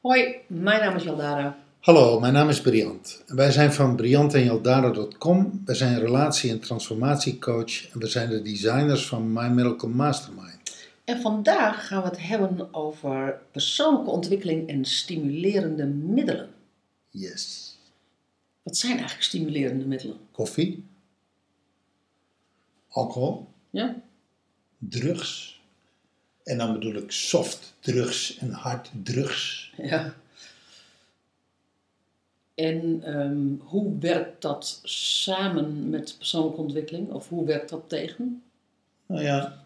Hoi, mijn naam is Jaldara. Hallo, mijn naam is Briant. En wij zijn van briantenjaldara.com. Wij zijn relatie- en transformatiecoach en we zijn de designers van My Miracle Mastermind. En vandaag gaan we het hebben over persoonlijke ontwikkeling en stimulerende middelen. Yes. Wat zijn eigenlijk stimulerende middelen? Koffie, alcohol, Ja? drugs. En dan bedoel ik soft drugs en hard drugs. Ja. En ehm, hoe werkt dat samen met persoonlijke ontwikkeling? Of hoe werkt dat tegen? Nou ja,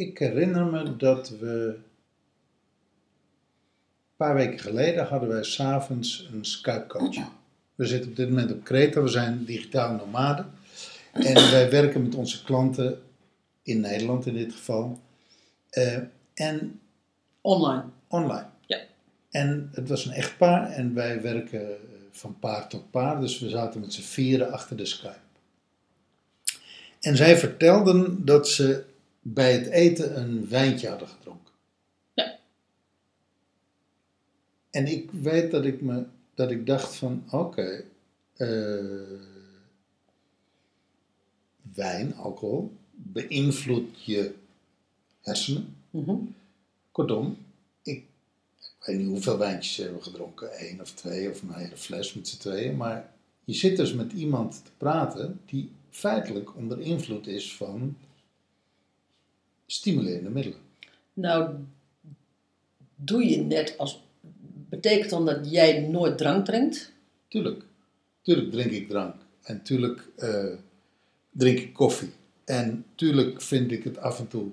ik herinner me dat we. Een paar weken geleden hadden wij s'avonds een Skype-coach. We zitten op dit moment op Kreta, we zijn digitaal nomaden. En wij werken met onze klanten, in Nederland in dit geval, eh, en Online. online. Ja. En het was een echtpaar en wij werken eh, van paar tot paar, dus we zaten met z'n vieren achter de Skype. En zij vertelden dat ze bij het eten een wijntje hadden gedronken. Ja. En ik weet dat ik, me, dat ik dacht van, oké, eh, wijn, alcohol, beïnvloedt je hersenen. Mhm. Kortom, ik, ik weet niet hoeveel wijntjes ze hebben gedronken, één of twee of een hele fles met z'n tweeën, maar je zit dus met iemand te praten die feitelijk onder invloed is van stimulerende middelen. Nou, doe je net als. Betekent dan dat jij nooit drank drinkt? Tuurlijk, tuurlijk drink ik drank en tuurlijk eh, drink ik koffie. En tuurlijk vind ik het af en toe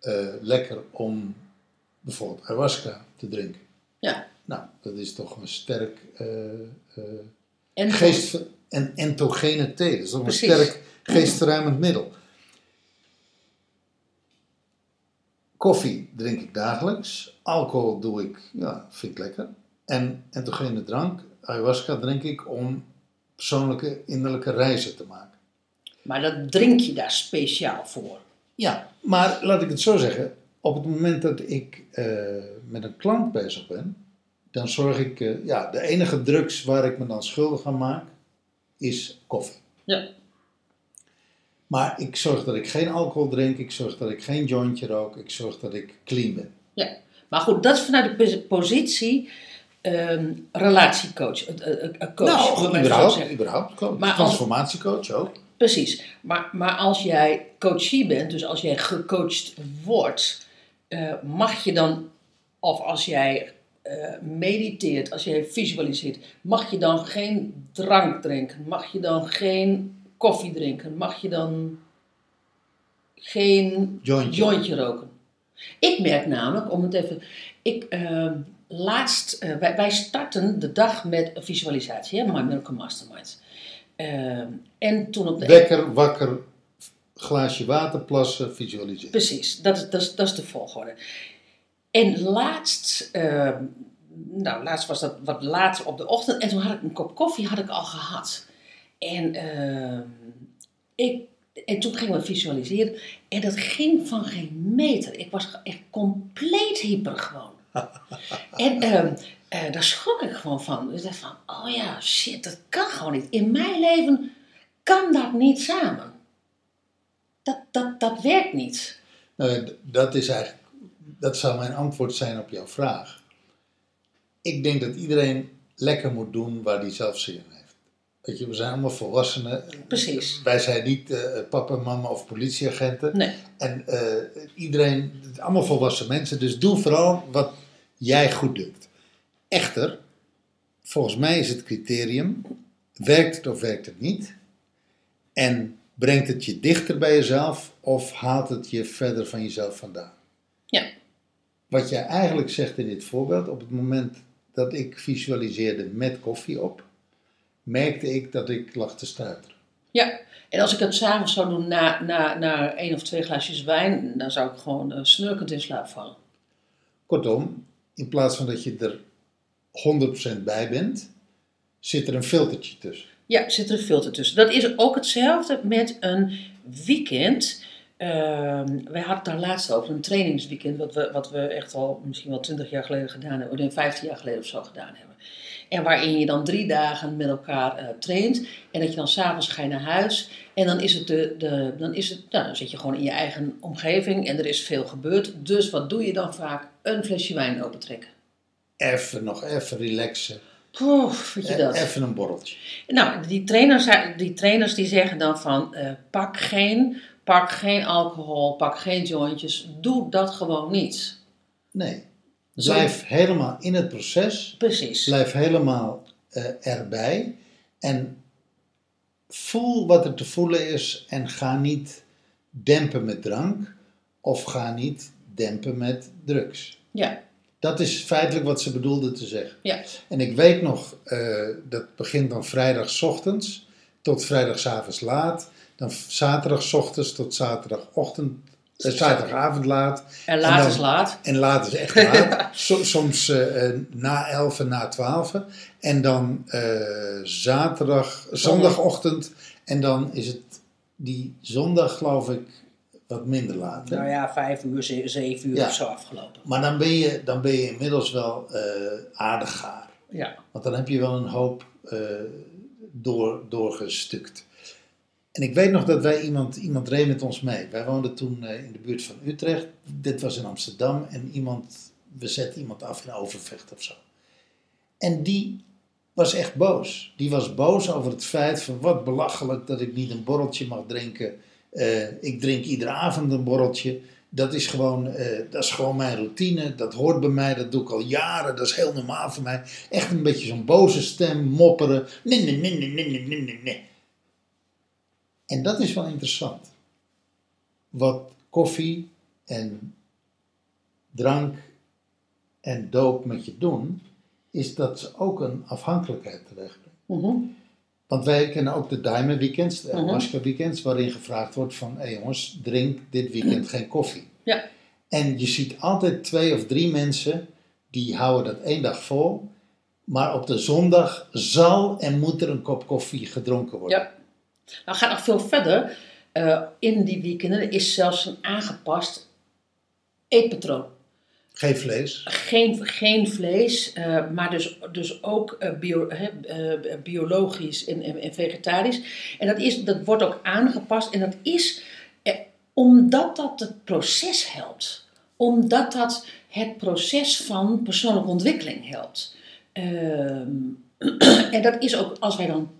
eh, lekker om bijvoorbeeld ayahuasca te drinken. Ja. Nou, dat is toch een sterk eh, En geest en entogene thee. Dat is toch een sterk geestverruimend middel. Koffie drink ik dagelijks. Alcohol doe ik, ja, vind ik lekker. En entogene drank, ayahuasca, drink ik om persoonlijke innerlijke reizen te maken. Maar dat drink je daar speciaal voor. Ja, maar laat ik het zo zeggen. Op het moment dat ik eh, met een klant bezig ben, dan zorg ik, eh, ja, de enige drugs waar ik me dan schuldig aan maak, is koffie. Ja. Maar ik zorg dat ik geen alcohol drink, ik zorg dat ik geen jointje rook, ik zorg dat ik clean ben. Ja, maar goed, dat is vanuit de pos- positie ehm, relatiecoach. eh, eh, eh, coach, nou, zo überhaupt, überhaupt. coach. Maar Transformatiecoach ook. Precies. Maar, maar als jij coachie bent, dus als jij gecoacht wordt, eh, mag je dan, of als jij mediteert, als jij visualiseert, mag je dan geen drank drinken? Mag je dan geen koffie drinken? Mag je dan geen Jointje. jointje roken? Ik merk namelijk, om het even. Ik, eh, laatst, eh, wij, wij starten de dag met een visualisatie, hè, My Miracle Mastermind. Eh, en toen op de Wekker, wakker, glaasje water, plassen, visualiseren. Precies, dat is, dat, is, dat is de volgorde. En laatst, eh, nou, laatst was dat wat later op de ochtend en toen had ik een kop koffie had ik al gehad. En, eh, ik, en toen gingen we visualiseren en dat ging van geen meter. Ik was echt compleet hyper gewoon. en eh, eh, daar schrok ik gewoon van. Dus ik dacht van, oh ja, shit, dat kan gewoon niet. In mijn leven kan dat niet samen. Dat, dat, dat werkt niet. Nou, dat is eigenlijk, dat zou mijn antwoord zijn op jouw vraag. Ik denk dat iedereen lekker moet doen waar hij zelf zin in heeft. Weet je, we zijn allemaal volwassenen. Precies. Wij zijn niet eh, papa, mama of politieagenten. Nee. En eh, iedereen, allemaal volwassen mensen, dus doe vooral wat jij goed doet. Echter, volgens mij is het criterium, werkt het of werkt het niet? En brengt het je dichter bij jezelf of haalt het je verder van jezelf vandaan? Ja. Wat jij eigenlijk zegt in dit voorbeeld, op het moment dat ik visualiseerde met koffie op, merkte ik dat ik lag te stuiteren. Ja, en als ik het s'avonds zou doen na, na, na één of twee glaasjes wijn, dan zou ik gewoon eh, snurkend in slaap vallen. Kortom, in plaats van dat je er 100% bij bent, zit er een filtertje tussen. Ja, zit er een filter tussen. Dat is ook hetzelfde met een weekend. Ehm, wij hadden het daar laatst over, een trainingsweekend, wat we, wat we echt al misschien wel 20 jaar geleden gedaan hebben, of nee, 15 jaar geleden of zo gedaan hebben. En waarin je dan drie dagen met elkaar eh, traint. En dat je dan s'avonds ga je naar huis. En dan is het, de, de, dan is het, nou, dan zit je gewoon in je eigen omgeving en er is veel gebeurd. Dus wat doe je dan vaak? Een flesje wijn opentrekken. Even nog even relaxen. Poeh, weet je Eh, dat? Even een borreltje. Nou, die trainers, die trainers die zeggen dan van eh, pak, geen, pak geen alcohol, pak geen jointjes. Doe dat gewoon niet. Nee. Zo- Blijf helemaal in het proces. Precies. Blijf helemaal eh, erbij. En voel wat er te voelen is. En ga niet dempen met drank. Of ga niet dempen met drugs. Ja, Dat is feitelijk wat ze bedoelde te zeggen. ja, En ik weet nog, eh, dat begint dan vrijdagochtends tot vrijdagavond laat. Dan zaterdagochtends tot zaterdagochtend, eh, zaterdagavond laat. en laat dan- is laat. En laat is echt laat. So- soms eh, eh, na 11 en na 12. En dan eh, zaterdag, zondagochtend. En dan is het die zondag, geloof ik, wat minder laat. hè? Nou ja, vijf uur, ze- zeven uur Ja. of zo afgelopen. Maar dan ben, je, dan ben je inmiddels wel aardig gaar. Ja, Want dan heb je wel een hoop door, doorgestukt. En ik weet nog dat wij iemand, iemand reed met ons mee. Wij woonden toen eh, in de buurt van Utrecht. Dit was in Amsterdam. En iemand, we zetten iemand af in Overvecht of zo. En die was echt boos. Die was boos over het feit van wat belachelijk dat ik niet een borreltje mag drinken. Eh, ik drink iedere avond een borreltje. Dat is, gewoon, eh, dat is gewoon mijn routine. Dat hoort bij mij. Dat doe ik al jaren. Dat is heel normaal voor mij. Echt een beetje zo'n boze stem, mopperen. Nee, nee, nee, nee, nee. En dat is wel interessant. Wat koffie en drank en doop met je doen, is dat ze ook een afhankelijkheid teweegbrengen. Mm. Want wij kennen ook de Diamond Weekends, de Mhm. ayahuasca Weekends, waarin gevraagd wordt van, hé jongens, drink dit weekend geen koffie. ja, En je ziet altijd twee of drie mensen die houden dat één dag vol, maar op de zondag zal en moet er een kop koffie gedronken worden. ja. Nou, gaat nog veel verder. Eh, in die weekenden is zelfs een aangepast eetpatroon. Geen vlees. Geen, geen vlees, eh, maar dus, dus ook eh, bio, eh, biologisch en, en, en vegetarisch. En dat, is, dat wordt ook aangepast en dat is omdat dat het proces helpt. Omdat dat het proces van persoonlijke ontwikkeling helpt. Ehm, en dat is ook als wij dan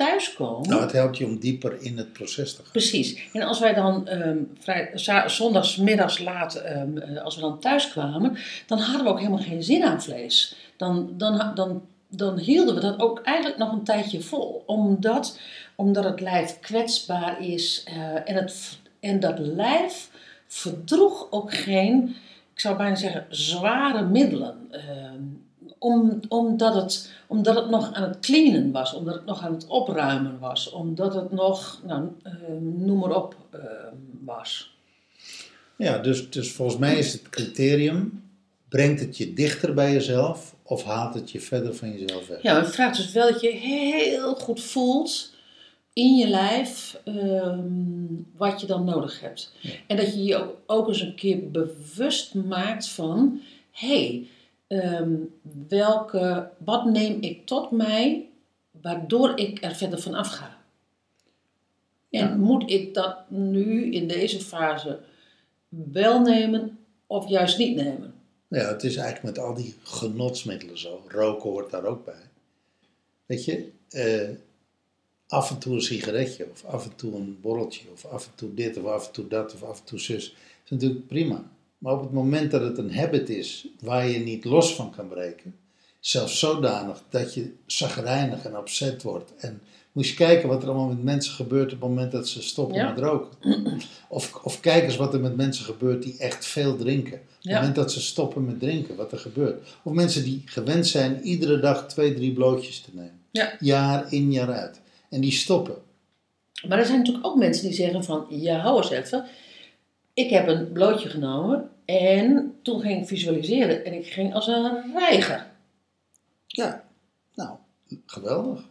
thuiskomen. Nou, het helpt je om dieper in het proces te gaan. Precies. En als wij dan ehm vrij, zondagsmiddags laat, ehm, eh, als we dan thuis kwamen, dan hadden we ook helemaal geen zin aan vlees. Dan, dan, dan, dan hielden we dat ook eigenlijk nog een tijdje vol. Omdat, omdat het lijf kwetsbaar is eh, en, het, en dat lijf verdroeg ook geen, ik zou bijna zeggen, zware middelen. Ehm, om, omdat, het, omdat het nog aan het cleanen was, omdat het nog aan het opruimen was, omdat het nog, nou, eh, noem maar op, eh, was. Ja, dus, dus volgens mij is het criterium, brengt het je dichter bij jezelf of haalt het je verder van jezelf weg? Ja, maar het vraagt dus wel dat je heel goed voelt in je lijf ehm, wat je dan nodig hebt. Ja. En dat je je ook, ook eens een keer bewust maakt van, hé, hey, ehm, welke, wat neem ik tot mij waardoor ik er verder van afga? En Ja. moet ik dat nu in deze fase wel nemen of juist niet nemen? Ja, het is eigenlijk met al die genotsmiddelen zo. Roken hoort daar ook bij. Weet je, eh, af en toe een sigaretje, of af en toe een borreltje, of af en toe dit, of af en toe dat, of af en toe zus, is natuurlijk prima. Maar op het moment dat het een habit is waar je niet los van kan breken, zelfs zodanig dat je zagrijnig en opzet wordt. En moet je kijken wat er allemaal met mensen gebeurt op het moment dat ze stoppen Ja. met roken. Of, of kijk eens wat er met mensen gebeurt die echt veel drinken. Op het Ja. moment dat ze stoppen met drinken, wat er gebeurt. Of mensen die gewend zijn iedere dag twee, drie blootjes te nemen. Ja. Jaar in, jaar uit. En die stoppen. Maar er zijn natuurlijk ook mensen die zeggen van, ja, hou eens even. Ik heb een blootje genomen En toen ging ik visualiseren en ik ging als een reiger. Ja, nou, geweldig.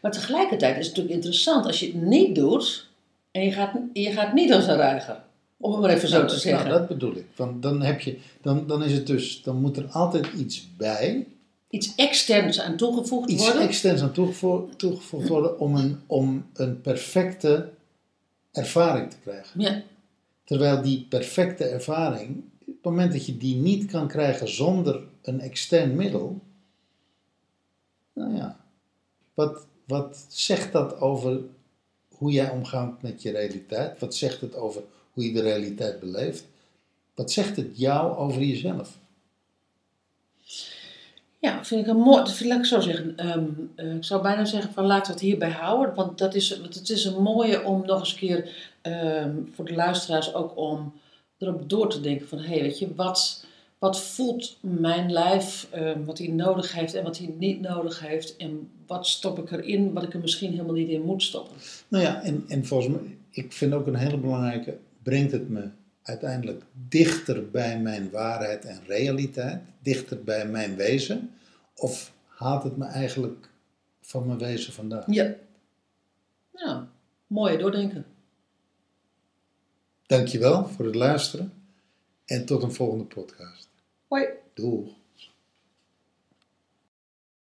Maar tegelijkertijd is het natuurlijk interessant als je het niet doet en je gaat, je gaat niet als een reiger. Om het maar even zo Nou, te zeggen. Nou, dat bedoel ik. Want dan, heb je, dan, dan is het dus, dan moet er altijd iets bij, Iets externs aan toegevoegd iets worden. externs aan toegevoegd, toegevoegd worden om een, om een perfecte ervaring te krijgen. ja. Terwijl die perfecte ervaring, op het moment dat je die niet kan krijgen zonder een extern middel, nou ja, wat, wat zegt dat over hoe jij omgaat met je realiteit? Wat zegt het over hoe je de realiteit beleeft? Wat zegt het jou over jezelf? Ja, vind ik een mooi. Dat ik zo zeggen. Ehm, eh, ik zou bijna zeggen van laten we het hierbij houden. Want dat is, want het is een mooie om nog eens een keer ehm, voor de luisteraars ook om erop door te denken van hé, hey, weet je, wat, wat voelt mijn lijf, ehm, wat hij nodig heeft en wat hij niet nodig heeft. En wat stop ik erin, wat ik er misschien helemaal niet in moet stoppen. Nou ja, en, en volgens mij, ik vind ook een hele belangrijke, brengt het me uiteindelijk dichter bij mijn waarheid en realiteit, dichter bij mijn wezen, of haalt het me eigenlijk van mijn wezen vandaan? Ja. Nou, mooie doordenken. Dankjewel voor het luisteren en tot een volgende podcast. Hoi. Doeg!